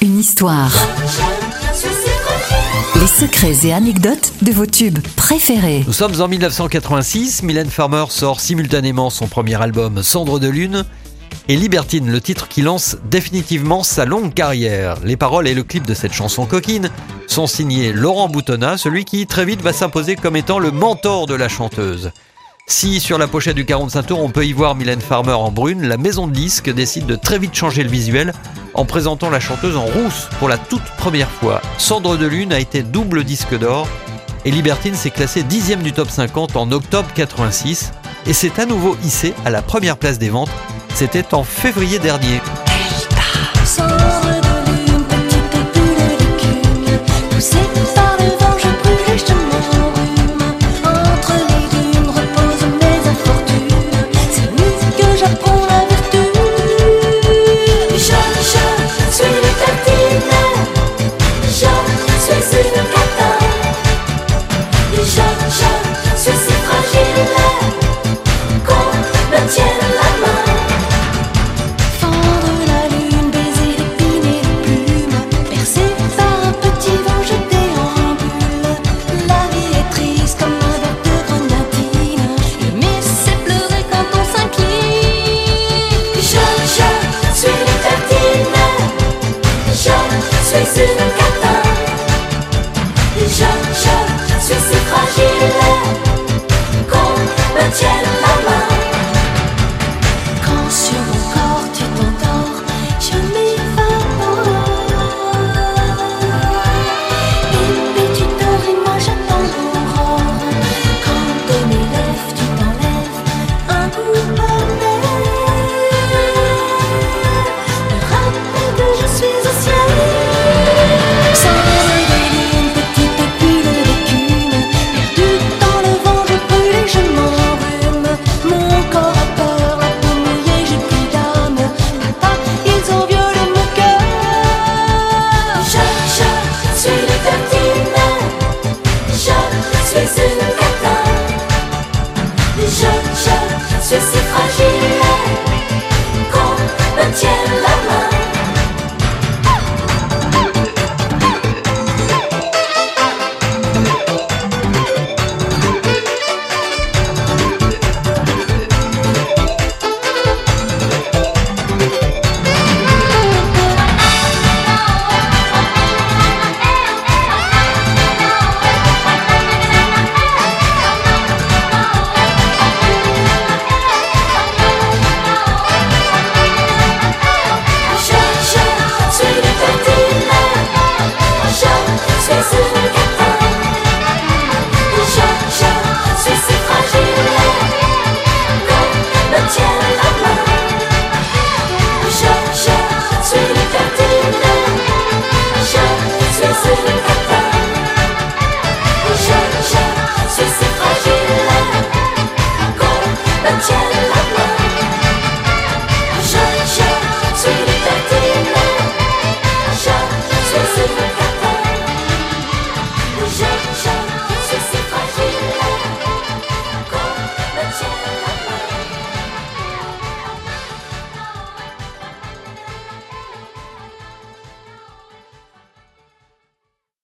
Une histoire. Les secrets et anecdotes de vos tubes préférés. Nous sommes en 1986, Mylène Farmer sort simultanément son premier album Cendre de Lune et Libertine, le titre qui lance définitivement sa longue carrière. Les paroles et le clip de cette chanson coquine sont signés Laurent Boutonnat, celui qui très vite va s'imposer comme étant le mentor de la chanteuse. Si sur la pochette du 45 tours on peut y voir Mylène Farmer en brune, la maison de disques décide de très vite changer le visuel en présentant la chanteuse en rousse pour la toute première fois. Cendre de Lune a été double disque d'or et Libertine s'est classée dixième du top 50 en octobre 86 et s'est à nouveau hissée à la première place des ventes. C'était en février dernier. just